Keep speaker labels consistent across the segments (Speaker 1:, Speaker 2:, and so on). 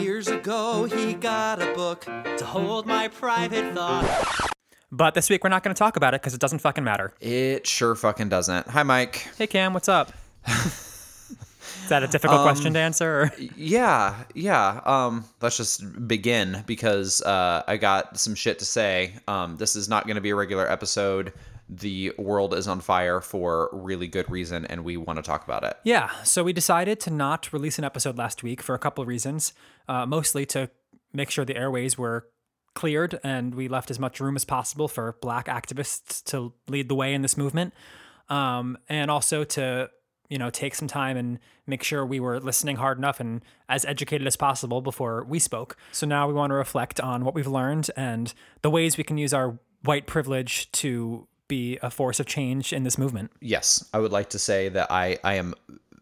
Speaker 1: Years ago, he got a book to hold my private thought.
Speaker 2: But this week we're not going to talk about it because it doesn't fucking matter.
Speaker 3: It sure fucking doesn't. Hi, Mike.
Speaker 2: Hey Cam, what's up? Is that a difficult question to answer? Or?
Speaker 3: Yeah, yeah. Um, let's just begin because uh, I got some shit to say. Um, this is not going to be a regular episode. The world is on fire for really good reason, and we want to talk about it.
Speaker 2: Yeah, so we decided to not release an episode last week for a couple of reasons. Uh, mostly to make sure the airways were cleared and we left as much room as possible for black activists to lead the way in this movement. Um, and also to you know take some time and make sure we were listening hard enough and as educated as possible before we spoke. So now we want to reflect on what we've learned and the ways we can use our white privilege to be a force of change in this movement.
Speaker 3: Yes, I would like to say that I, I am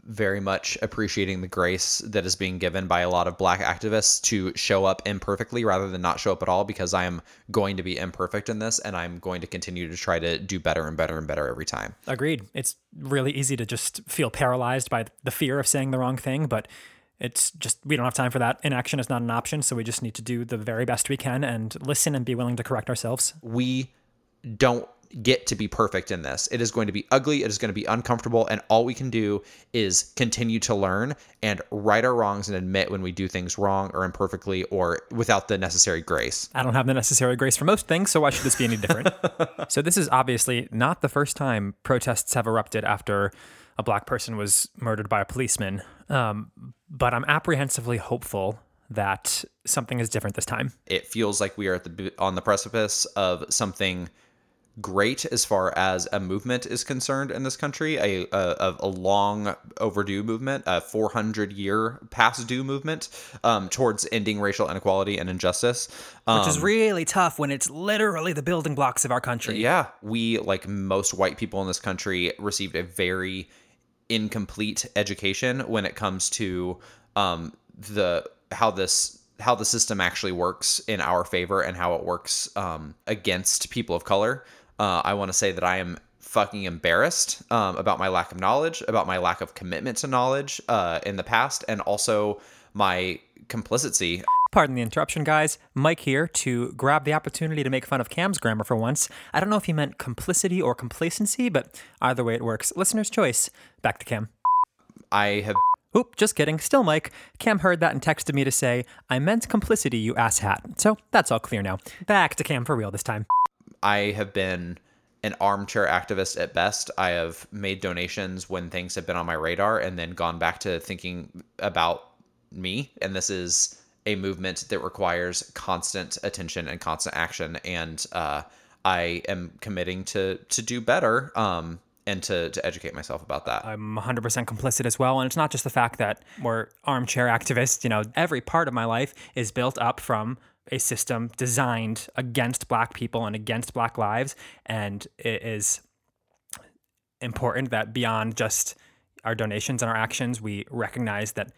Speaker 3: very much appreciating the grace that is being given by a lot of black activists to show up imperfectly rather than not show up at all because I am going to be imperfect in this and I'm going to continue to try to do better and better and better every time.
Speaker 2: Agreed. It's really easy to just feel paralyzed by the fear of saying the wrong thing, but it's just we don't have time for that. Inaction is not an option, so we just need to do the very best we can and listen and be willing to correct ourselves.
Speaker 3: We don't get to be perfect in this. It is going to be ugly, it is going to be uncomfortable, and all we can do is continue to learn and right our wrongs and admit when we do things wrong or imperfectly or without the necessary grace.
Speaker 2: I don't have the necessary grace for most things, so why should this be any different? so this is obviously not the first time protests have erupted after a black person was murdered by a policeman. Um, but I'm apprehensively hopeful that something is different this time.
Speaker 3: It feels like we are at the on the precipice of something great as far as a movement is concerned in this country, a a, a long overdue movement, a 400 year past due movement um, towards ending racial inequality and injustice. Um,
Speaker 2: Which is really tough when it's literally the building blocks of our country.
Speaker 3: yeah, we like most white people in this country received a very incomplete education when it comes to um, the how this how the system actually works in our favor and how it works um, against people of color. Uh, I want to say that I am fucking embarrassed um, about my lack of knowledge, about my lack of commitment to knowledge uh, in the past, and also my complicity.
Speaker 2: Pardon the interruption, guys. Mike here to grab the opportunity to make fun of Cam's grammar for once. I don't know if he meant complicity or complacency, but either way it works. Listener's choice. Back to Cam.
Speaker 3: I have
Speaker 2: Oop, just kidding. Still Mike. Cam heard that and texted me to say, I meant complicity, you asshat. So that's all clear now. Back to Cam for real this time.
Speaker 3: I have been an armchair activist at best. I have made donations when things have been on my radar and then gone back to thinking about me. And this is a movement that requires constant attention and constant action. And uh, I am committing to to do better. Um, and to, to educate myself about that.
Speaker 2: I'm 100% complicit as well. And it's not just the fact that we're armchair activists. You know, every part of my life is built up from a system designed against black people and against black lives. And it is important that beyond just our donations and our actions, we recognize that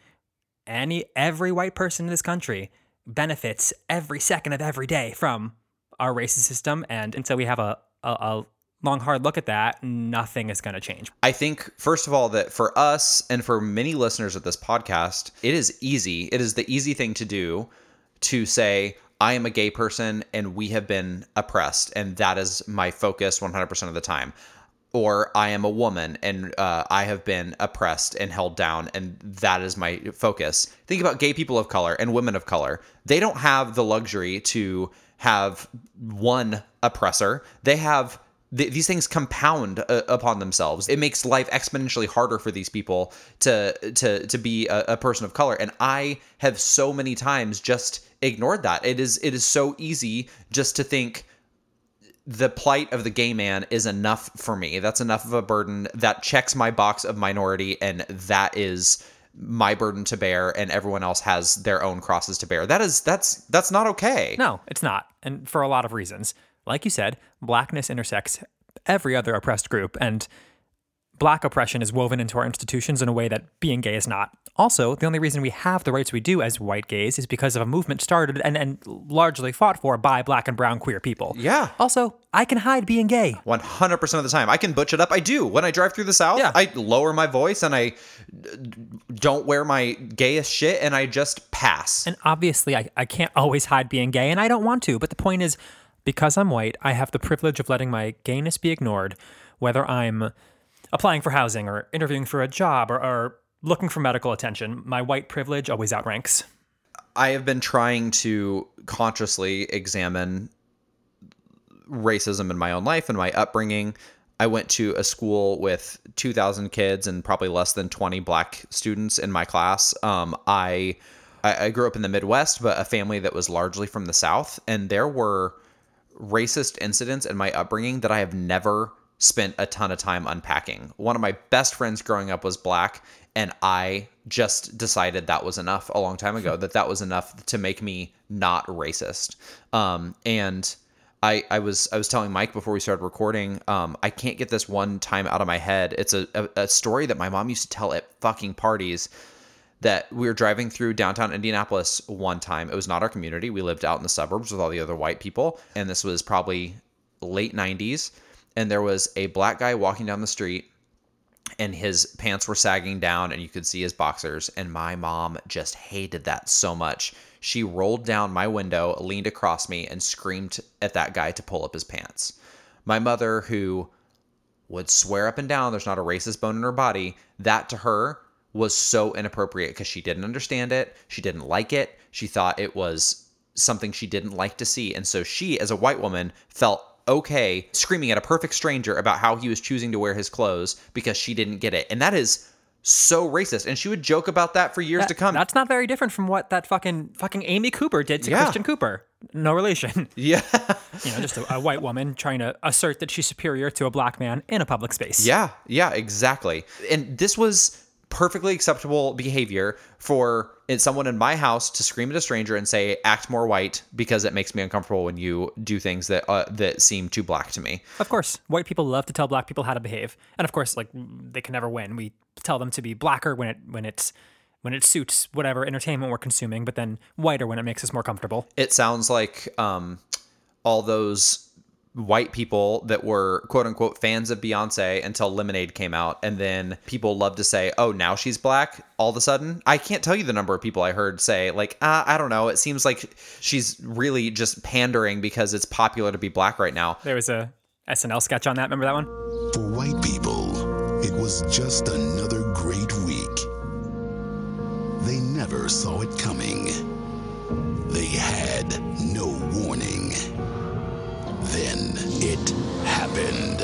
Speaker 2: any every white person in this country benefits every second of every day from our racist system. And until we have a, a, a long hard look at that, nothing is going to change.
Speaker 3: I think, first of all, that for us and for many listeners of this podcast, it is easy. It is the easy thing to do to say, I am a gay person and we have been oppressed, and that is my focus 100% of the time. Or I am a woman and uh, I have been oppressed and held down, and that is my focus. Think about gay people of color and women of color. They don't have the luxury to have one oppressor, they have th- these things compound uh, upon themselves. It makes life exponentially harder for these people to to to be a, a, person of color. And I have so many times just ignored that. It is it is so easy just to think the plight of the gay man is enough for me. That's enough of a burden that checks my box of minority and that is my burden to bear and everyone else has their own crosses to bear. That is that's that's not okay.
Speaker 2: No, it's not. And for a lot of reasons. Like you said, blackness intersects every other oppressed group and black oppression is woven into our institutions in a way that being gay is not. Also, the only reason we have the rights we do as white gays is because of a movement started and, and largely fought for by black and brown queer people.
Speaker 3: Yeah.
Speaker 2: Also, I can hide being gay.
Speaker 3: 100% of the time. I can butch it up. I do. When I drive through the South,
Speaker 2: Yeah.
Speaker 3: I lower my voice and I don't wear my gayest shit and I just pass.
Speaker 2: And obviously, I, I can't always hide being gay, and I don't want to. But the point is, because I'm white, I have the privilege of letting my gayness be ignored, whether I'm applying for housing or interviewing for a job or, or looking for medical attention. My white privilege always outranks.
Speaker 3: I have been trying to consciously examine racism in my own life and my upbringing. I went to a school with 2,000 kids and probably less than 20 black students in my class. Um, I, I I grew up in the Midwest, but a family that was largely from the South, and there were racist incidents in my upbringing that I have never spent a ton of time unpacking. One of my best friends growing up was black, and I just decided that was enough a long time ago. that that was enough to make me not racist. Um, and I, I was I was telling Mike before we started recording. Um, I can't get this one time out of my head. It's a, a, a story that my mom used to tell at fucking parties that we were driving through downtown Indianapolis one time. It was not our community. We lived out in the suburbs with all the other white people. And this was probably late 90s. And there was a black guy walking down the street and his pants were sagging down and you could see his boxers. And my mom just hated that so much. She rolled down my window, leaned across me, and screamed at that guy to pull up his pants. My mother, who would swear up and down there's not a racist bone in her body, that to her was so inappropriate because she didn't understand it. She didn't like it. She thought it was something she didn't like to see. And so she, as a white woman, felt okay screaming at a perfect stranger about how he was choosing to wear his clothes because she didn't get it. And that is so racist. And she would joke about that for years to come.
Speaker 2: That's not very different from what that fucking fucking Amy Cooper did to
Speaker 3: Yeah.
Speaker 2: Christian Cooper. No relation.
Speaker 3: yeah.
Speaker 2: You know, just a, a white woman trying to assert that she's superior to a black man in a public space.
Speaker 3: Yeah, yeah, exactly. And this was perfectly acceptable behavior for someone in my house to scream at a stranger and say act more white because it makes me uncomfortable when you do things that uh, that seem too black to me.
Speaker 2: Of course, white people love to tell black people how to behave, and of course, like they can never win. We tell them to be blacker when it when it's when it suits whatever entertainment we're consuming, but then whiter when it makes us more comfortable.
Speaker 3: It sounds like um, all those white people that were quote unquote fans of Beyonce until Lemonade came out and then people love to say oh now she's black all of a sudden I can't tell you the number of people I heard say like uh, I don't know it seems like she's really just pandering because it's popular to be black right now
Speaker 2: There was a SNL sketch on that. Remember that one?
Speaker 4: For white people, it was just another great week. They never saw it coming. They had no warning. Then it happened.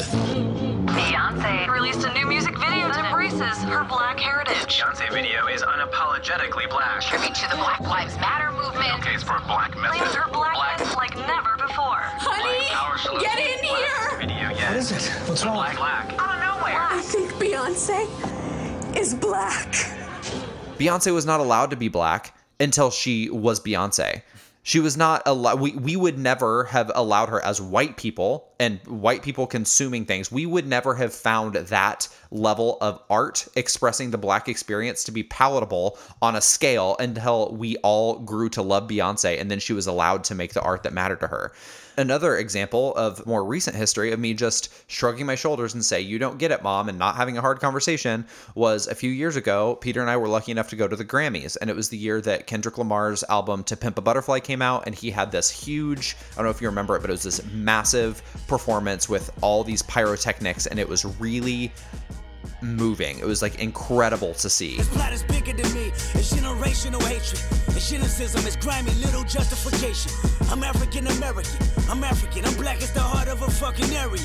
Speaker 5: Beyonce released a new music video that embraces her black heritage.
Speaker 6: Beyonce video is unapologetically black.
Speaker 5: Tribute to the Black Lives Matter movement.
Speaker 6: Case for black
Speaker 5: Claims
Speaker 6: message.
Speaker 5: her blackness like never before.
Speaker 6: Honey,
Speaker 5: get in here!
Speaker 6: Video, yes. What is it? What's wrong? Black, black.
Speaker 5: Out of nowhere.
Speaker 7: I think Beyonce is black.
Speaker 3: Beyonce was not allowed to be black until she was Beyonce. She was not allowed. We, we would never have allowed her as white people and white people consuming things. We would never have found that level of art expressing the black experience to be palatable on a scale until we all grew to love Beyonce and then she was allowed to make the art that mattered to her. Another example of more recent history of me just shrugging my shoulders and say, You don't get it, mom, and not having a hard conversation was a few years ago. Peter and I were lucky enough to go to the Grammys, and it was the year that Kendrick Lamar's album To Pimp a Butterfly came out, and he had this huge, I don't know if you remember it, but it was this massive performance with all these pyrotechnics, and it was really moving. It was like incredible to see.
Speaker 8: Plot is bigger than me. It's generational hatred. It's genocism. It's grimy little justification. I'm African American. I'm African. I'm black as the heart of a fucking Aryan.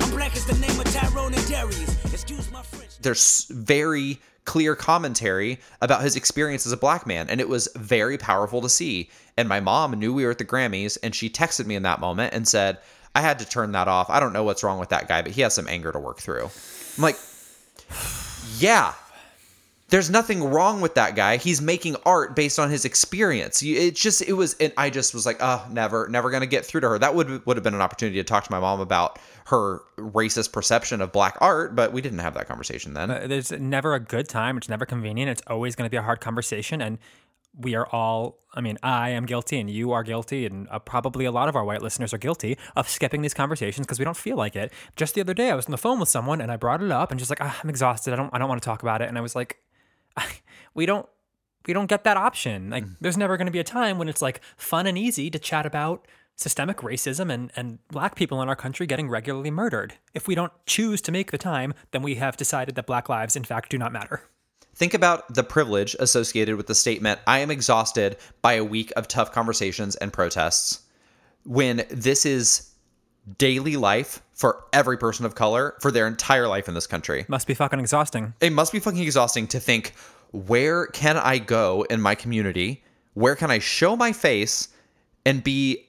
Speaker 8: I'm black as the name of Tyrone and Darius. Excuse my French.
Speaker 3: there's very clear commentary about his experience as a black man and it was very powerful to see and my mom knew we were at the grammys and she texted me in that moment and said i had to turn that off i don't know what's wrong with that guy but he has some anger to work through i'm like yeah there's nothing wrong with that guy. He's making art based on his experience. It just it was and I just was like, oh, never, never gonna get through to her. That would would have been an opportunity to talk to my mom about her racist perception of black art, but we didn't have that conversation then.
Speaker 2: Uh, There's never a good time. It's never convenient. It's always going to be a hard conversation. And we are all, I mean, I am guilty and you are guilty. And uh, probably a lot of our white listeners are guilty of skipping these conversations because we don't feel like it. Just the other day, I was on the phone with someone and I brought it up and just like, ah, I'm exhausted. I don't, I don't want to talk about it. And I was like, we don't, we don't get that option. Like, there's never going to be a time when it's like fun and easy to chat about systemic racism and, and black people in our country getting regularly murdered. If we don't choose to make the time, then we have decided that black lives, in fact, do not matter.
Speaker 3: Think about the privilege associated with the statement, I am exhausted by a week of tough conversations and protests, when this is daily life for every person of color for their entire life in this country.
Speaker 2: Must be fucking exhausting.
Speaker 3: It must be fucking exhausting to think, where can I go in my community? Where can I show my face and be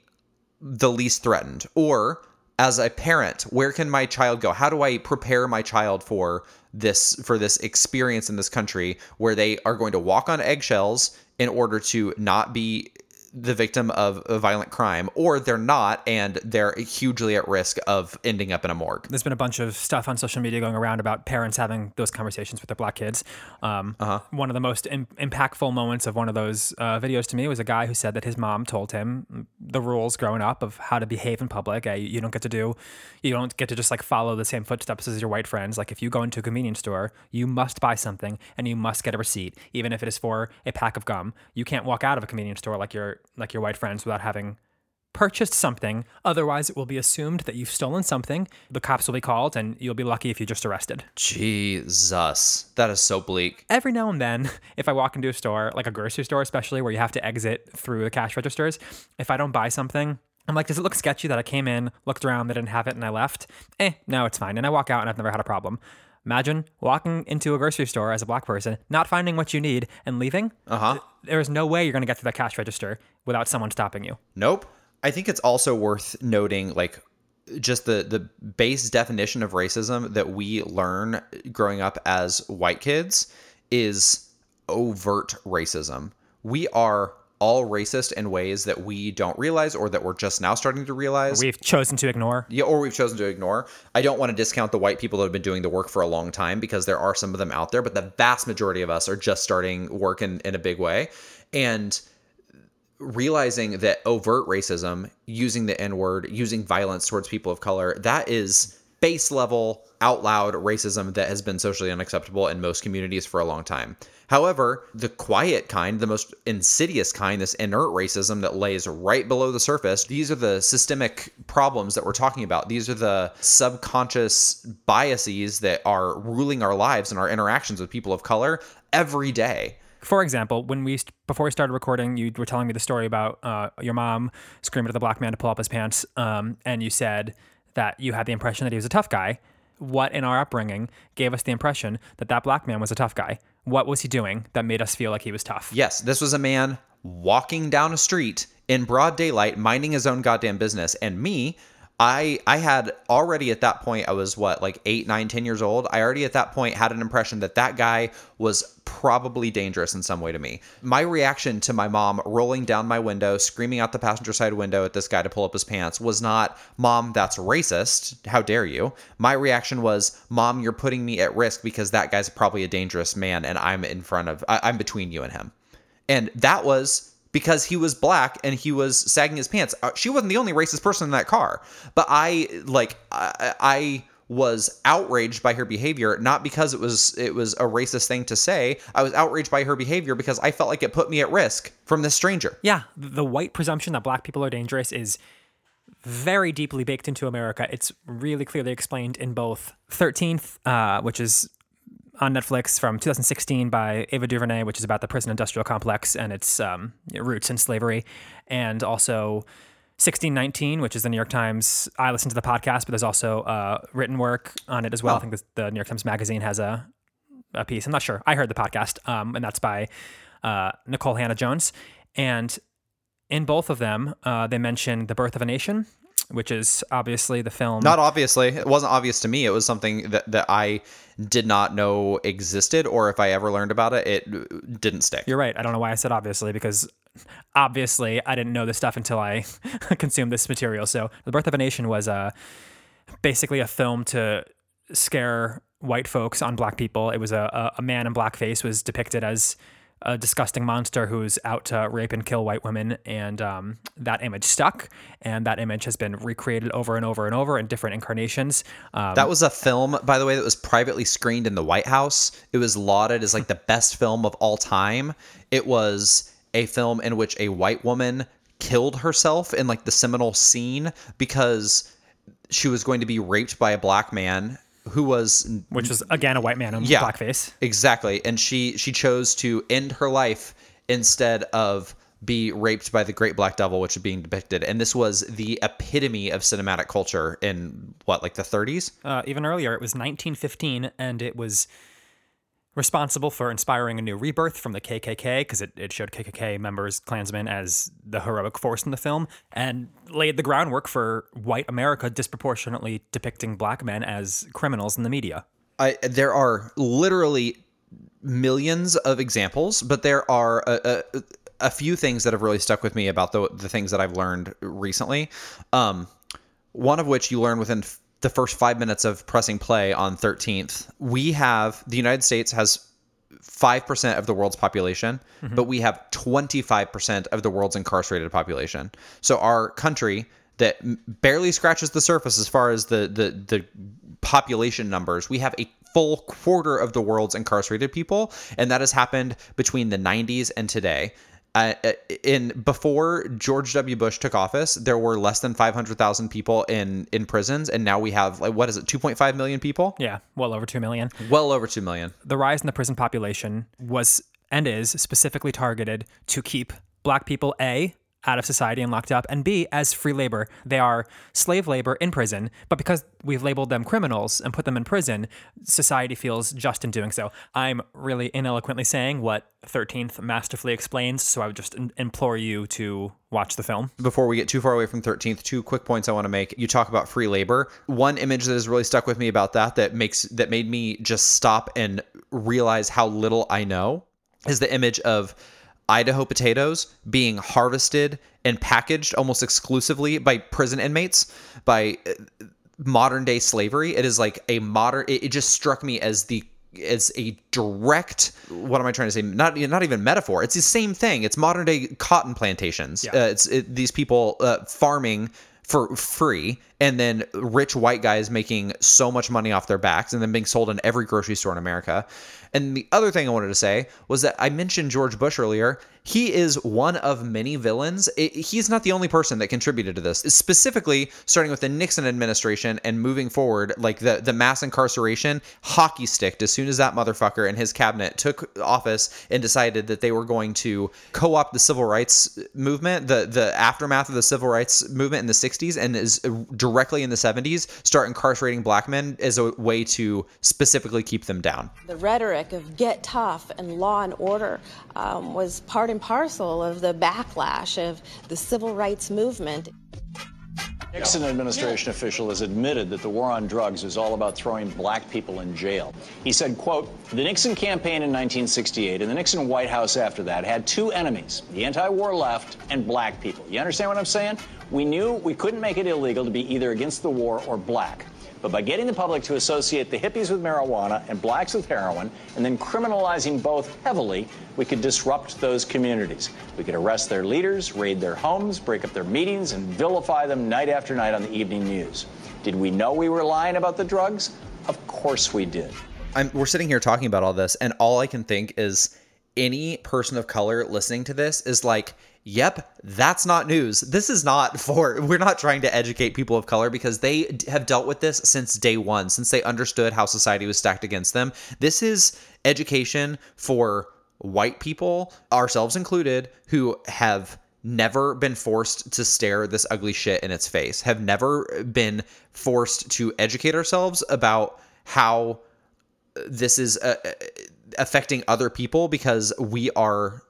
Speaker 3: the least threatened? Or as a parent, where can my child go? How do I prepare my child for this for this experience in this country where they are going to walk on eggshells in order to not be the victim of a violent crime or they're not and they're hugely at risk of ending up in a morgue.
Speaker 2: There's been a bunch of stuff on social media going around about parents having those conversations with their black kids. Um, One of the most Im- impactful moments of one of those uh, videos to me was a guy who said that his mom told him the rules growing up of how to behave in public. Uh, you you don't get to do, you don't get to just like follow the same footsteps as your white friends. Like if you go into a convenience store, you must buy something and you must get a receipt, even if it is for a pack of gum. You can't walk out of a convenience store like your like your white friends without having purchased something. Otherwise, it will be assumed that you've stolen something. The cops will be called, and you'll be lucky if you're just arrested.
Speaker 3: Jesus, that is so bleak.
Speaker 2: Every now and then, if I walk into a store, like a grocery store, especially where you have to exit through the cash registers, if I don't buy something, I'm like, does it look sketchy that I came in, looked around, they didn't have it, and I left? Eh, no, it's fine. And I walk out, and I've never had a problem. Imagine walking into a grocery store as a black person, not finding what you need, and leaving. Uh huh. There is no way you're going to get to the cash register without someone stopping you.
Speaker 3: Nope. I think it's also worth noting like just the the base definition of racism that we learn growing up as white kids is overt racism. We are all racist in ways that we don't realize or that we're just now starting to realize.
Speaker 2: We've chosen to ignore.
Speaker 3: Yeah, or we've chosen to ignore. I don't want to discount the white people that have been doing the work for a long time because there are some of them out there, but the vast majority of us are just starting work in, in a big way. And realizing that overt racism, using the N word, using violence towards people of color, that is base level, out loud racism that has been socially unacceptable in most communities for a long time. However, the quiet kind, the most insidious kind, this inert racism that lays right below the surface, these are the systemic problems that we're talking about. These are the subconscious biases that are ruling our lives and our interactions with people of color every day.
Speaker 2: For example, when we before we started recording, you were telling me the story about uh, your mom screaming at the black man to pull up his pants, um, and you said that you had the impression that he was a tough guy. What in our upbringing gave us the impression that that black man was a tough guy? What was he doing that made us feel like he was tough?
Speaker 3: Yes, this was a man walking down a street in broad daylight, minding his own goddamn business. And me, I I had already at that point, I was what, like eight, nine, ten years old. I already at that point had an impression that that guy was probably dangerous in some way to me. My reaction to my mom rolling down my window, screaming out the passenger side window at this guy to pull up his pants was not, Mom, that's racist. How dare you? My reaction was, Mom, you're putting me at risk because that guy's probably a dangerous man and I'm in front of, I, I'm between you and him. And that was because he was black and he was sagging his pants. Uh, She wasn't the only racist person in that car, but I like I, I was outraged by her behavior not because it was it was a racist thing to say. I was outraged by her behavior because I felt like it put me at risk from this stranger.
Speaker 2: Yeah, the white presumption that black people are dangerous is very deeply baked into America. It's really clearly explained in both 13th, uh, which is on Netflix from 2016 by Ava DuVernay, which is about the prison industrial complex and its um, roots in slavery, and also 1619, which is the New York Times. I listened to the podcast, but there's also uh, written work on it as well. I think the New York Times Magazine has a, a piece. I'm not sure. I heard the podcast, um, and that's by uh, Nikole Hannah Jones. And in both of them, uh, they mention the birth of a nation which is obviously the film.
Speaker 3: Not obviously. It wasn't obvious to me. It was something that, that I did not know existed, or if I ever learned about it, it didn't stick.
Speaker 2: You're right. I don't know why I said obviously because obviously I didn't know this stuff until I consumed this material. So, The Birth of a Nation was uh, basically a film to scare white folks on black people. It was a, a, a man in blackface was depicted as a disgusting monster who's out to rape and kill white women, and um, that image stuck, and that image has been recreated over and over and over in different incarnations. Um,
Speaker 3: That was a film, by the way, that was privately screened in the White House. It was lauded as like the best film of all time. It was a film in which a white woman killed herself in like the seminal scene because she was going to be raped by a black man who was
Speaker 2: which was again a white man in
Speaker 3: Yeah.
Speaker 2: blackface.
Speaker 3: Exactly. And she she chose to end her life instead of be raped by the great black devil which is being depicted. And this was the epitome of cinematic culture in what like the 30s?
Speaker 2: uh, even earlier. It was 1915, and it was responsible for inspiring a new rebirth from the KKK because it, it showed KKK members, Klansmen, as the heroic force in the film, and laid the groundwork for white America disproportionately depicting black men as criminals in the media.
Speaker 3: I there are literally millions of examples, but there are a, a, a few things that have really stuck with me about the the things that I've learned recently. Um, one of which you learn within f- the first five minutes of pressing play on 13th. We have the United States has. 5% of the world's population, mm-hmm. but we have 25% of the world's incarcerated population. So our country that barely scratches the surface as far as the the the population numbers. We have a full quarter of the world's incarcerated people, and that has happened between the 90s and today. Uh, in before George W. Bush took office, there were less than 500,000 people in in prisons, and now we have like what is it, 2.5 million people?
Speaker 2: Yeah, well over 2 million.
Speaker 3: Well over 2 million.
Speaker 2: the rise in the prison population was and is specifically targeted to keep black people A out of society and locked up and B as free labor. They are slave labor in prison, but because we've labeled them criminals and put them in prison, society feels just in doing so. I'm really ineloquently saying what 13th masterfully explains, so I would just implore you to watch the film.
Speaker 3: before we get too far away from 13th two quick points i want to make you talk about free labor one image that has really stuck with me about that that makes that made me just stop and realize how little i know is the image of idaho potatoes being harvested and packaged almost exclusively by prison inmates by uh, modern day slavery. It is like a modern it, it just struck me as the as a direct what am i trying to say? Not not even metaphor. It's the same thing. It's modern day cotton plantations. Uh, it's it, these people uh, farming for free and then rich white guys making so much money off their backs and then being sold in every grocery store in america and the other thing i wanted to say was that i mentioned george bush earlier he is one of many villains. It, he's not the only person that contributed to this. Specifically, starting with the Nixon administration and moving forward, like the the mass incarceration hockey sticked as soon as that motherfucker and his cabinet took office and decided that they were going to co-opt the civil rights movement, the the aftermath of the civil rights movement in the 60s and is directly in the 70s start incarcerating black men as a way to specifically keep them down.
Speaker 9: The rhetoric of get tough and law and order um, was part and parcel of the backlash of the civil rights movement.
Speaker 10: Nixon administration official has admitted that the war on drugs is all about throwing black people in jail. He said, quote, the Nixon campaign in 1968 and the Nixon White House after that had two enemies, the anti-war left and black people. You understand what I'm saying? We knew we couldn't make it illegal to be either against the war or black. But by getting the public to associate the hippies with marijuana and blacks with heroin, and then criminalizing both heavily, we could disrupt those communities. We could arrest their leaders, raid their homes, break up their meetings, and vilify them night after night on the evening news. Did we know we were lying about the drugs? Of course we did.
Speaker 3: I'm, we're sitting here talking about all this, and all I can think is any person of color listening to this is like, yep, that's not news. This is not for, we're not trying to educate people of color because they have dealt with this since day one, since they understood how society was stacked against them. This is education for white people, ourselves included, who have never been forced to stare this ugly shit in its face, have never been forced to educate ourselves about how this is uh, affecting other people because we are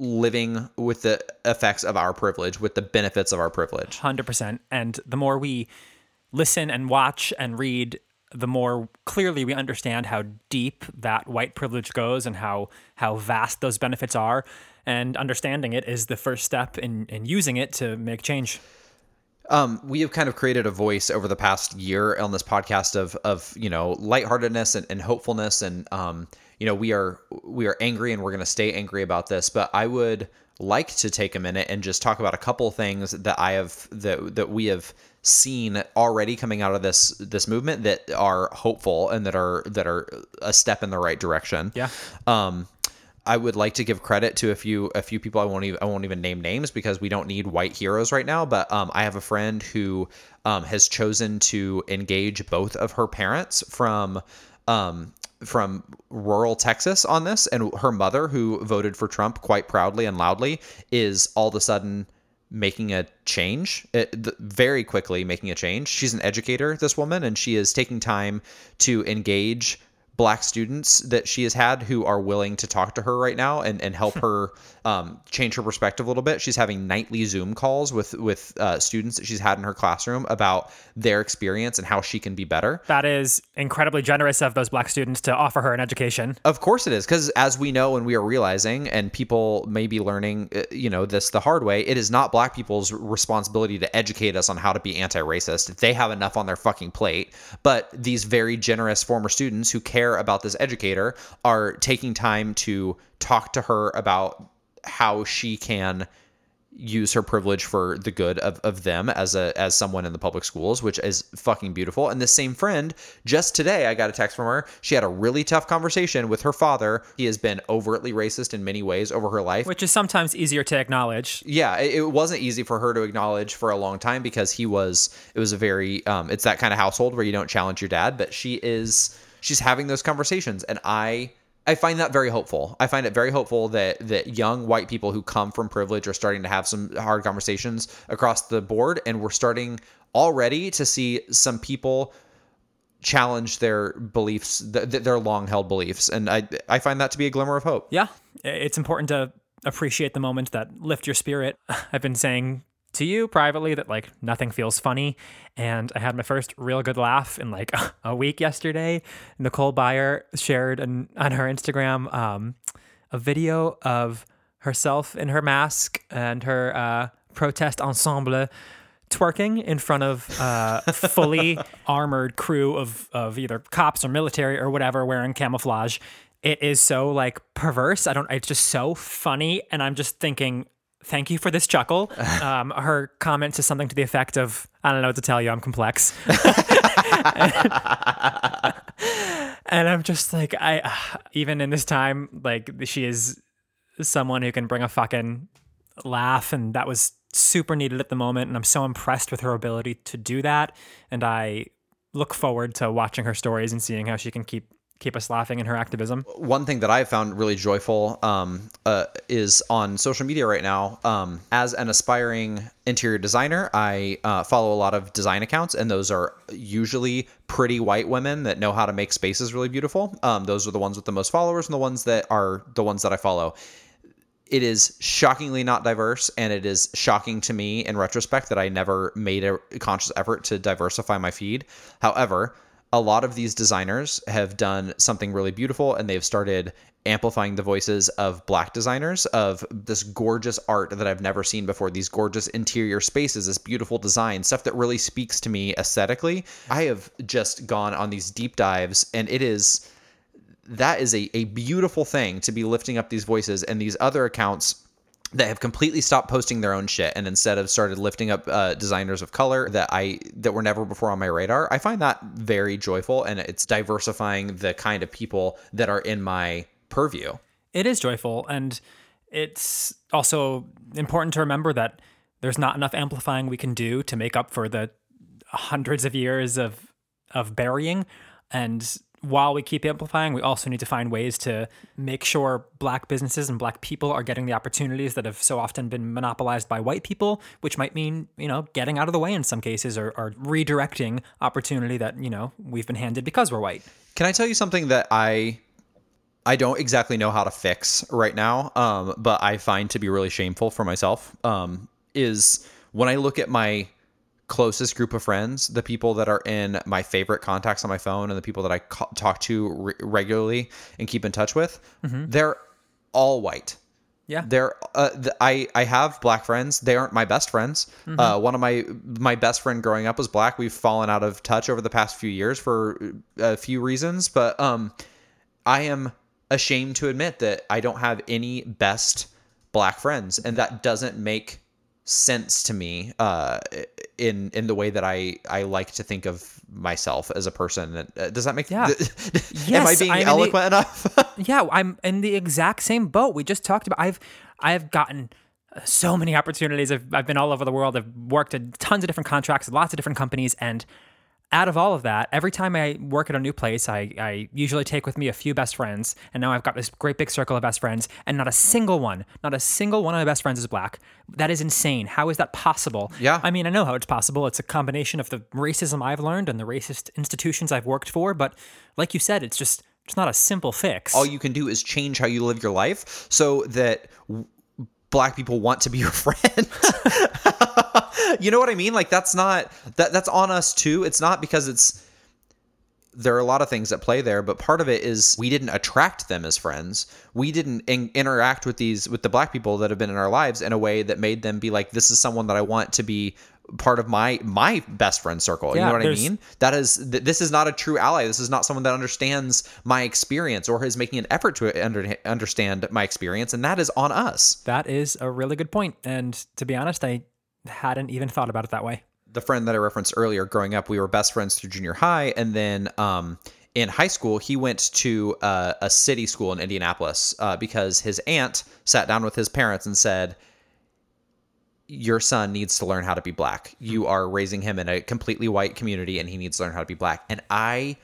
Speaker 3: living with the effects of our privilege, with the benefits of our privilege.
Speaker 2: 100%. And the more we listen and watch and read, the more clearly we understand how deep that white privilege goes and how how vast those benefits are. And understanding it is the first step in, in using it to make change.
Speaker 3: Um, we have kind of created a voice over the past year on this podcast of of you know lightheartedness and, and hopefulness and um, you know we are we are angry and we're going to stay angry about this but i would like to take a minute and just talk about a couple things that i have that that we have seen already coming out of this this movement that are hopeful and that are that are a step in the right direction
Speaker 2: Yeah.
Speaker 3: um I would like to give credit to a few a few people. I won't even I won't even name names because we don't need white heroes right now. But um, I have a friend who um, has chosen to engage both of her parents from um, from rural Texas on this, and her mother, who voted for Trump quite proudly and loudly, is all of a sudden making a change. It, th- very quickly making a change. She's an educator this woman and she is taking time to engage black students that she has had who are willing to talk to her right now and, and help her um, change her perspective a little bit. She's having nightly Zoom calls with with uh, students that she's had in her classroom about their experience and how she can be better.
Speaker 2: That is incredibly generous of those black students to offer her an education.
Speaker 3: Of course it is, because as we know and we are realizing, and people may be learning, uh, you know, this the hard way. It is not black people's responsibility to educate us on how to be anti-racist. They have enough on their fucking plate. But these very generous former students who care about this educator are taking time to talk to her about how she can use her privilege for the good of, of them as a as someone in the public schools which is fucking beautiful. And this same friend just today i got a text from her. She had a really tough conversation with her father. He has been overtly racist in many ways over her life.
Speaker 2: Which is sometimes easier to acknowledge.
Speaker 3: yeah it, it wasn't easy for her to acknowledge for a long time because he was it was a very um it's that kind of household where you don't challenge your dad but she is she's having those conversations. And i I find that very hopeful. I find it very hopeful that that young white people who come from privilege are starting to have some hard conversations across the board, and we're starting already to see some people challenge their beliefs, th- th- their long held beliefs, and I I find that to be a glimmer of hope.
Speaker 2: Yeah, it's important to appreciate the moment that lift your spirit. I've been saying to you privately that like nothing feels funny, and I had my first real good laugh in like a week yesterday. Nicole Byer shared an, on her Instagram um, a video of herself in her mask and her uh, protest ensemble twerking in front of uh, fully armored crew of, of either cops or military or whatever wearing camouflage. It is so like perverse. I don't. It's just so funny, and I'm just thinking. Thank you for this chuckle. Um, her comment is something to the effect of, "I don't know what to tell you. I'm complex," and I'm just like, I even in this time, like she is someone who can bring a fucking laugh, and that was super needed at the moment. And I'm so impressed with her ability to do that, and I look forward to watching her stories and seeing how she can keep keep us laughing in her activism.
Speaker 3: One thing that I found really joyful um, uh, is on social media right now. Um, as an aspiring interior designer, I uh, follow a lot of design accounts, and those are usually pretty white women that know how to make spaces really beautiful. Um, those are the ones with the most followers, and the ones that are the ones that I follow. It is shockingly not diverse, and it is shocking to me in retrospect that I never made a conscious effort to diversify my feed. However, a lot of these designers have done something really beautiful and they've started amplifying the voices of black designers of this gorgeous art that I've never seen before these gorgeous interior spaces this beautiful design stuff that really speaks to me aesthetically. I have just gone on these deep dives and it is that is a, a beautiful thing to be lifting up these voices and these other accounts that have completely stopped posting their own shit and instead have started lifting up uh, designers of color that I that were never before on my radar. I find that very joyful and it's diversifying the kind of people that are in my purview.
Speaker 2: It is joyful and it's also important to remember that there's not enough amplifying we can do to make up for the hundreds of years of of burying and while we keep amplifying, we also need to find ways to make sure black businesses and black people are getting the opportunities that have so often been monopolized by white people, which might mean, you know, getting out of the way in some cases or, or redirecting opportunity that, you know, we've been handed because we're white.
Speaker 3: Can I tell you something that I I don't exactly know how to fix right now, um, but I find to be really shameful for myself um, is when I look at my closest group of friends, the people that are in my favorite contacts on my phone and the people that I ca- talk to re- regularly and keep in touch with, they're all white.
Speaker 2: Yeah.
Speaker 3: They're uh, th- I I have black friends. They aren't my best friends. Uh, one of my my best friend growing up was black. We've fallen out of touch over the past few years for a few reasons, but um, I am ashamed to admit that I don't have any best black friends, and that doesn't make sense to me uh, in in the way that I I like to think of myself as a person. Uh, Does that make?
Speaker 2: Yeah.
Speaker 3: am I being
Speaker 2: I'm in the-
Speaker 3: eloquent enough?
Speaker 2: yeah, I'm in the exact same boat. We just talked about. I've I've gotten uh, so many opportunities. I've I've been all over the world. I've worked at tons of different contracts, lots of different companies, and out of all of that, every time I work at a new place, I, I usually take with me a few best friends, and now I've got this great big circle of best friends, and not a single one, not a single one of my best friends is black. That is insane. How is that possible?
Speaker 3: Yeah.
Speaker 2: I mean, I know how it's possible. It's a combination of the racism I've learned and the racist institutions I've worked for, but like you said, it's just it's not a simple fix.
Speaker 3: all you can do is change how you live your life so that w- black people want to be your friend. you know what I mean? Like that's not that that's on us too. It's not because it's there are a lot of things at play there, but part of it is we didn't attract them as friends. We didn't in- interact with these with the black people that have been in our lives in a way that made them be like, this is someone that I want to be part of my my best friend circle. you know what I mean? That is th- this is not a true ally. This is not someone that understands my experience or is making an effort to under- understand my experience, and that is on us.
Speaker 2: That is a really good point. And to be honest, I hadn't even thought about it that way.
Speaker 3: the friend that I referenced earlier, growing up, we were best friends through junior high, and then um, in high school, he went to uh, a city school in Indianapolis uh, because his aunt sat down with his parents and said, "Your son needs to learn how to be black. You mm-hmm. are raising him in a completely white community, and he needs to learn how to be black." And I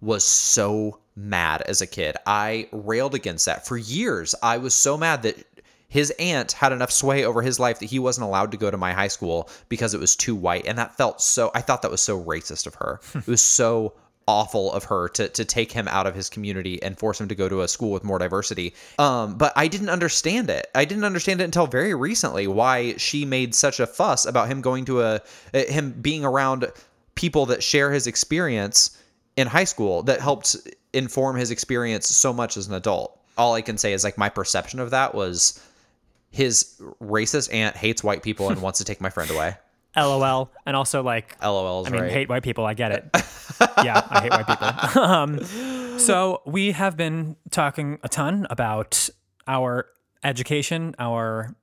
Speaker 3: was so mad as a kid. I railed against that for years. I was so mad that his aunt had enough sway over his life that he wasn't allowed to go to my high school because it was too white. And that felt so, I thought that was so racist of her. it was so awful of her to, to take him out of his community and force him to go to a school with more diversity. Um, but I didn't understand it. I didn't understand it until very recently why she made such a fuss about him going to a, him being around people that share his experience in high school that helped inform his experience so much as an adult. All I can say is like my perception of that was his racist aunt hates white people and wants to take my friend away.
Speaker 2: LOL. And also like
Speaker 3: LOL's
Speaker 2: I mean,
Speaker 3: right.
Speaker 2: hate white people. I get it. yeah, I hate white people. um, so we have been talking a ton about our education, our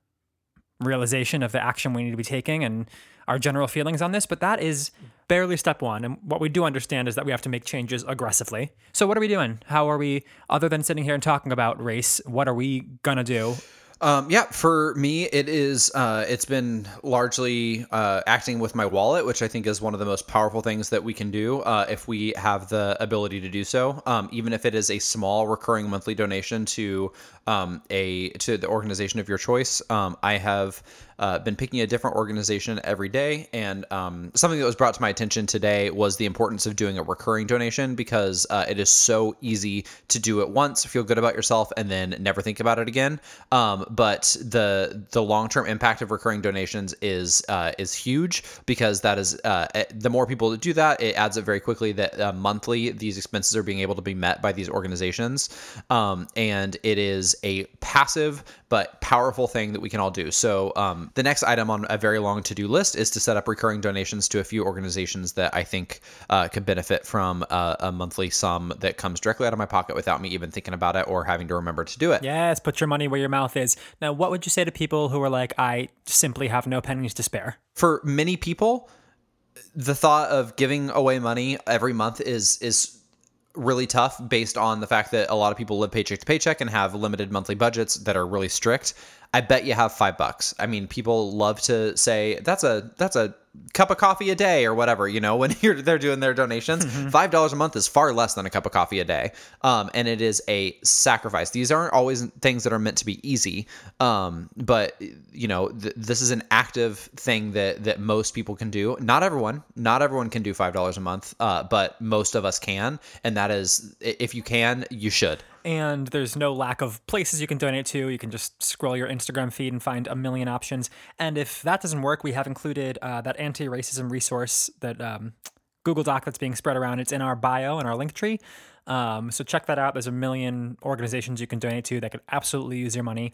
Speaker 2: realization of the action we need to be taking, and our general feelings on this. But that is barely step one. And what we do understand is that we have to make changes aggressively. So what are we doing? How are we, other than sitting here and talking about race, what are we gonna do?
Speaker 3: Um, yeah, for me, it is. Uh, it's been largely uh, acting with my wallet, which I think is one of the most powerful things that we can do uh, if we have the ability to do so. Um, even if it is a small recurring monthly donation to um, a to the organization of your choice. Um, I have uh, been picking a different organization every day, and um, something that was brought to my attention today was the importance of doing a recurring donation because uh, it is so easy to do it once, feel good about yourself, and then never think about it again. Um, but the the long term impact of recurring donations is uh, is huge because that is uh, the more people that do that, it adds up very quickly that uh, monthly these expenses are being able to be met by these organizations, um, and it is a passive but powerful thing that we can all do. So um, the next item on a very long to do list is to set up recurring donations to a few organizations that I think uh, could benefit from uh, a monthly sum that comes directly out of my pocket without me even thinking about it or having to remember to do it.
Speaker 2: Yes, put your money where your mouth is. Now, what would you say to people who are like, I simply have no pennies to spare?
Speaker 3: For many people, the thought of giving away money every month is is really tough based on the fact that a lot of people live paycheck to paycheck and have limited monthly budgets that are really strict. I bet you have five bucks. I mean, people love to say that's a that's a cup of coffee a day or whatever. You know, when you're they're doing their donations, five dollars a month is far less than a cup of coffee a day, um, and it is a sacrifice. These aren't always things that are meant to be easy, um, but you know, th- this is an active thing that that most people can do. Not everyone, not everyone can do five dollars a month, uh, but most of us can, and that is, if you can, you should.
Speaker 2: And there's no lack of places you can donate to. You can just scroll your Instagram feed and find a million options. And if that doesn't work, we have included uh, that anti-racism resource that um, Google Doc that's being spread around. It's in our bio and our Linktree. Um, so check that out. There's a million organizations you can donate to that could absolutely use your money.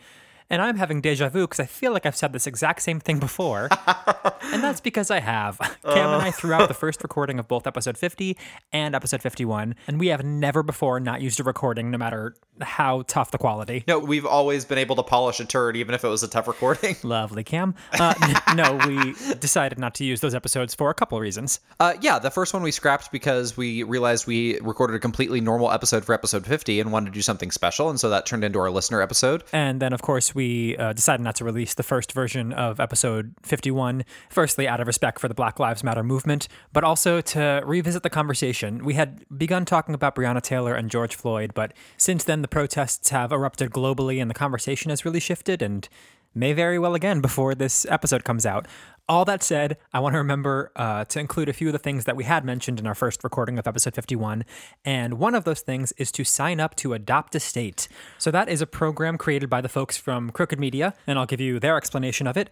Speaker 2: And I'm having deja vu because I feel like I've said this exact same thing before. and that's because I have. Cam and I threw out the first recording of both episode 50 and episode 51. And we have never before not used a recording, no matter how tough the quality.
Speaker 3: No, we've always been able to polish a turd, even if it was a tough recording.
Speaker 2: Lovely, Cam. Uh, n- no, we decided not to use those episodes for a couple of reasons.
Speaker 3: Uh, yeah, the first one we scrapped because we realized we recorded a completely normal episode for episode 50 and wanted to do something special. And so that turned into our listener episode.
Speaker 2: And then, of course, we uh, decided not to release the first version of episode 51, firstly, out of respect for the Black Lives Matter movement, but also to revisit the conversation. We had begun talking about Breonna Taylor and George Floyd, but since then, the protests have erupted globally and the conversation has really shifted and may very well again before this episode comes out. All that said, I want to remember uh, to include a few of the things that we had mentioned in our first recording of episode 51. And one of those things is to sign up to Adopt a State. So, that is a program created by the folks from Crooked Media, and I'll give you their explanation of it.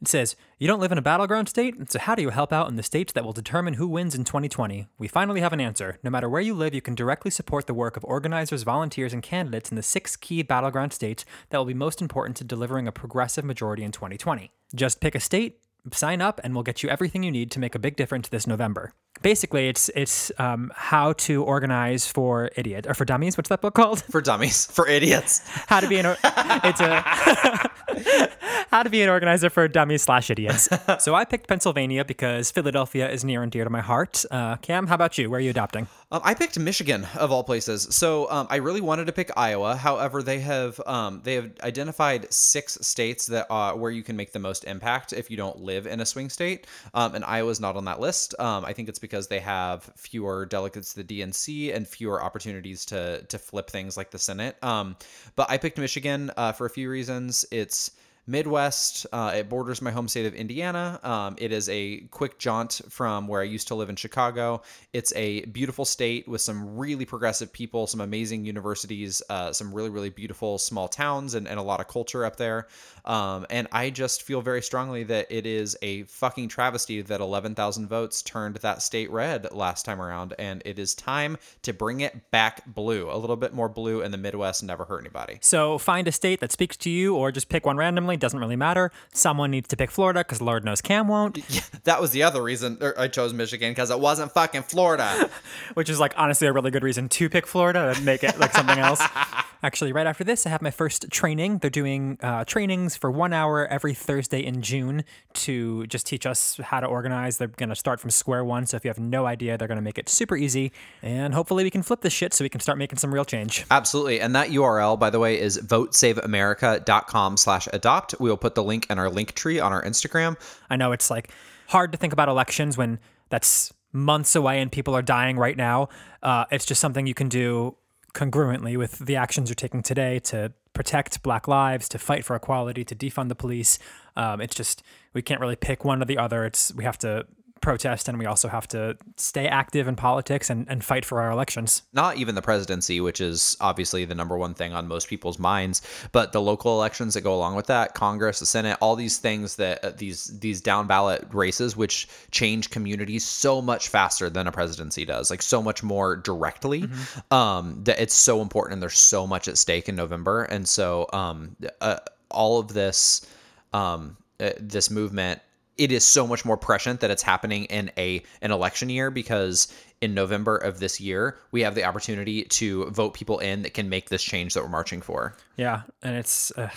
Speaker 2: It says, You don't live in a battleground state? So, how do you help out in the states that will determine who wins in 2020? We finally have an answer. No matter where you live, you can directly support the work of organizers, volunteers, and candidates in the six key battleground states that will be most important to delivering a progressive majority in 2020. Just pick a state, sign up, and we'll get you everything you need to make a big difference this November. Basically, it's it's um, how to organize for idiot or for dummies. What's that book called?
Speaker 3: For dummies, for idiots.
Speaker 2: How to be an or- it's a how to be an organizer for dummies slash idiots. so I picked Pennsylvania because Philadelphia is near and dear to my heart. Uh, Cam, how about you? Where are you adopting?
Speaker 3: Um, I picked Michigan of all places. So um, I really wanted to pick Iowa. However, they have um, they have identified six states that uh, where you can make the most impact if you don't live in a swing state. Um, and Iowa's not on that list. Um, I think it's because they have fewer delegates to the DNC and fewer opportunities to to flip things like the Senate. Um, but I picked Michigan uh, for a few reasons. It's Midwest. Uh, it borders my home state of Indiana. Um, it is a quick jaunt from where I used to live in Chicago. It's a beautiful state with some really progressive people, some amazing universities, uh, some really, really beautiful small towns, and, and a lot of culture up there. Um, and I just feel very strongly that it is a fucking travesty that 11,000 votes turned that state red last time around. And it is time to bring it back blue. A little bit more blue in the Midwest never hurt anybody.
Speaker 2: So find a state that speaks to you, or just pick one randomly. Doesn't really matter. Someone needs to pick Florida because Lord knows Cam won't.
Speaker 3: That was the other reason er, I chose Michigan because it wasn't fucking Florida.
Speaker 2: which is like honestly a really good reason to pick Florida and make it like something else. Actually, right after this, I have my first training. They're doing uh, trainings for one hour every Thursday in June to just teach us how to organize. They're going to start from square one. So if you have no idea, they're going to make it super easy. And hopefully we can flip this shit so we can start making some real change.
Speaker 3: Absolutely. And that URL, by the way, is votesaveamerica.com slash adopt. We will put the link in our Linktree on our Instagram.
Speaker 2: I know it's like hard to think about elections when that's months away and people are dying right now. Uh, it's just something you can do congruently with the actions you're taking today to protect Black lives, to fight for equality, to defund the police. Um, it's just we can't really pick one or the other. It's we have to protest and we also have to stay active in politics and, and fight for our elections.
Speaker 3: Not even the presidency, which is obviously the number one thing on most people's minds, but the local elections that go along with that, Congress, the Senate, all these things that uh, these these down ballot races, which change communities so much faster than a presidency does, like so much more directly. Um, that it's so important, and there's so much at stake in November, and so um, uh, all of this um, uh, this movement it is so much more prescient that it's happening in a an election year because in November of this year we have the opportunity to vote people in that can make this change that we're marching for.
Speaker 2: Yeah, and it's uh,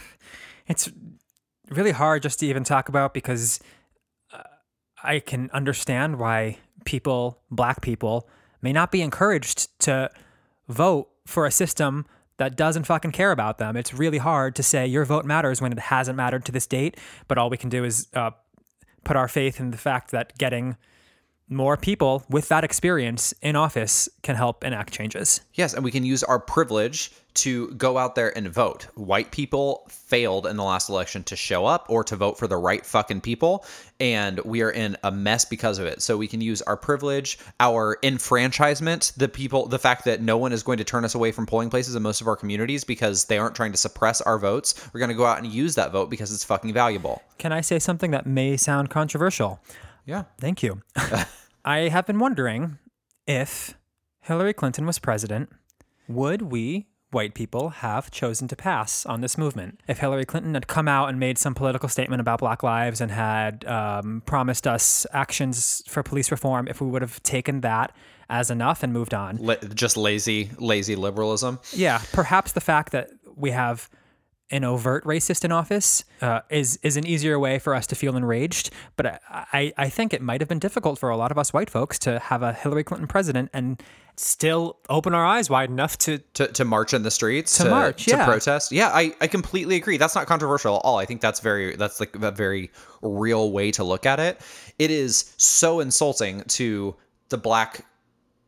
Speaker 2: it's really hard just to even talk about because uh, I can understand why people, black people, may not be encouraged to vote for a system that doesn't fucking care about them. It's really hard to say your vote matters when it hasn't mattered to this date, but all we can do is uh, put our faith in the fact that getting more people with that experience in office can help enact changes.
Speaker 3: Yes, and we can use our privilege to go out there and vote. White people failed in the last election to show up or to vote for the right fucking people, and we are in a mess because of it. So we can use our privilege, our enfranchisement, the people, the fact that no one is going to turn us away from polling places in most of our communities because they aren't trying to suppress our votes. We're going to go out and use that vote because it's fucking valuable.
Speaker 2: Can I say something that may sound controversial?
Speaker 3: Yeah.
Speaker 2: Thank you. I have been wondering if Hillary Clinton was president, would we, white people, have chosen to pass on this movement? If Hillary Clinton had come out and made some political statement about Black Lives and had um, promised us actions for police reform, if we would have taken that as enough and moved on.
Speaker 3: La- just lazy, lazy liberalism.
Speaker 2: Yeah, perhaps the fact that we have an overt racist in office uh, is is an easier way for us to feel enraged. But I, I, I think it might have been difficult for a lot of us white folks to have a Hillary Clinton president and still open our eyes wide enough to
Speaker 3: to, to march in the streets
Speaker 2: To march, yeah.
Speaker 3: to protest. Yeah I, I completely agree. That's not controversial at all. I think that's very that's like a very real way to look at it. It is so insulting to the black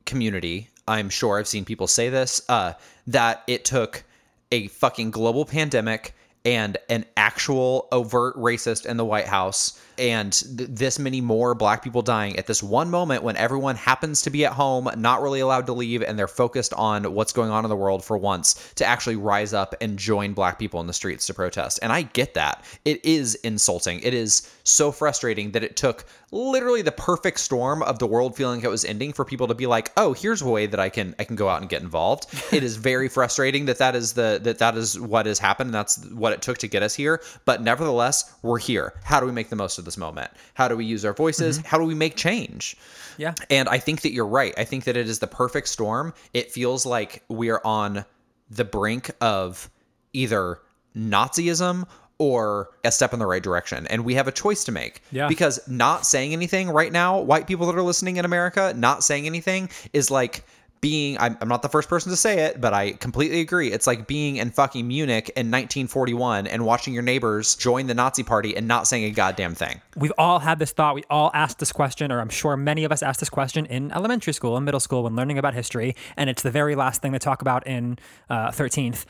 Speaker 3: community i'm sure. I've seen people say this uh, that it took a fucking global pandemic and an actual overt racist in the White House and th- this many more black people dying at this one moment when everyone happens to be at home, not really allowed to leave, and they're focused on what's going on in the world for once to actually rise up and join black people in the streets to protest. And I get that. It is insulting. It is so frustrating that it took literally the perfect storm of the world feeling it was ending for people to be like, "Oh, here's a way that I can I can go out and get involved." it is very frustrating that that is the that that is what has happened. And that's what it took to get us here. But nevertheless, we're here. How do we make the most of this moment? How do we use our voices? Mm-hmm. How do we make change?
Speaker 2: yeah.
Speaker 3: And I think that you're right. I think that it is the perfect storm. It feels like we are on the brink of either Nazism or a step in the right direction. And we have a choice to make.
Speaker 2: Yeah.
Speaker 3: Because not saying anything right now, white people that are listening in America, not saying anything is like being I'm, I'm not the first person to say it but i completely agree it's like being in fucking munich in 1941 and watching your neighbors join the nazi party and not saying a goddamn thing
Speaker 2: We've all had this thought. We all asked this question, or I'm sure many of us asked this question in elementary school and middle school when learning about history. And it's the very last thing they talk about in uh, 13th.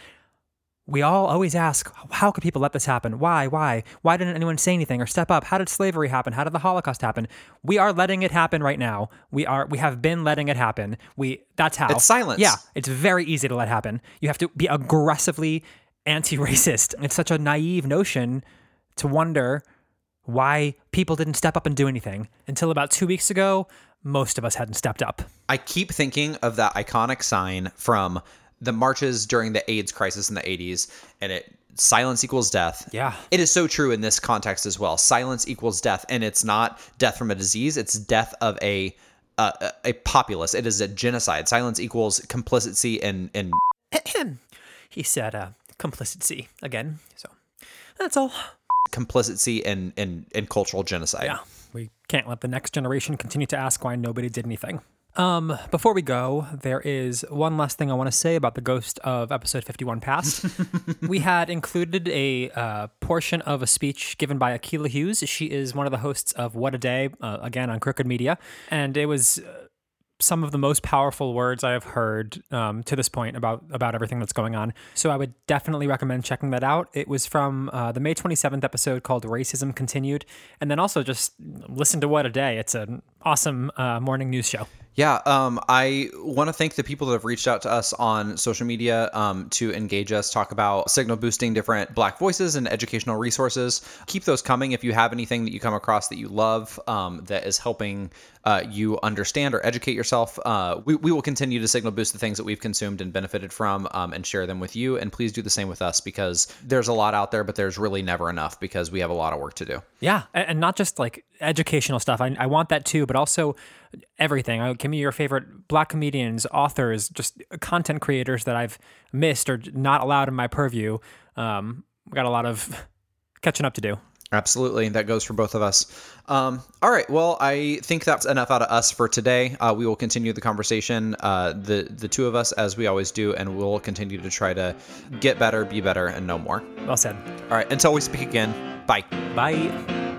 Speaker 2: We all always ask, how could people let this happen? Why? Why? Why didn't anyone say anything or step up? How did slavery happen? How did the Holocaust happen? We are letting it happen right now. We are. We have been letting it happen. We. That's how.
Speaker 3: It's silence.
Speaker 2: Yeah. It's very easy to let happen. You have to be aggressively anti-racist. It's such a naive notion to wonder why people didn't step up and do anything. Until about two weeks ago, most of us hadn't stepped up.
Speaker 3: I keep thinking of that iconic sign from the marches during the AIDS crisis in the 80s, and it silence equals death.
Speaker 2: Yeah.
Speaker 3: It is so true in this context as well. Silence equals death, and it's not death from a disease, it's death of a uh, a populace. It is a genocide. Silence equals complicity and and
Speaker 2: He said uh, complicity again. So that's all.
Speaker 3: complicity and and and cultural genocide.
Speaker 2: Yeah. We can't let the next generation continue to ask why nobody did anything. Um, before we go, there is one last thing I want to say about the ghost of episode 51 past. we had included a uh, portion of a speech given by Akilah Hughes. She is one of the hosts of What a Day, uh, again on Crooked Media. And it was uh, some of the most powerful words I have heard um, to this point about about everything that's going on. So I would definitely recommend checking that out. It was from uh, the May 27th episode called "Racism Continued," and then also just listen to What a Day. It's an awesome uh, morning news show.
Speaker 3: Yeah, um, I want to thank the people that have reached out to us on social media um, to engage us, talk about signal boosting different Black voices and educational resources. Keep those coming if you have anything that you come across that you love um, that is helping uh, you understand or educate yourself. Uh, we, we will continue to signal boost the things that we've consumed and benefited from um, and share them with you. And please do the same with us because there's a lot out there, but there's really never enough because we have a lot of work to do.
Speaker 2: Yeah, and not just like educational stuff. I, I want that too, but also everything. Uh, Give me your favorite black comedians, authors, just content creators that I've missed or not allowed in my purview. Um, we got a lot of catching up to do.
Speaker 3: Absolutely. That goes for both of us. Um, all right. Well, I think that's enough out of us for today. Uh, we will continue the conversation, uh, the, the two of us, as we always do, and we'll continue to try to get better, be better, and know more.
Speaker 2: Well said.
Speaker 3: All right. Until we speak again, bye.
Speaker 2: Bye.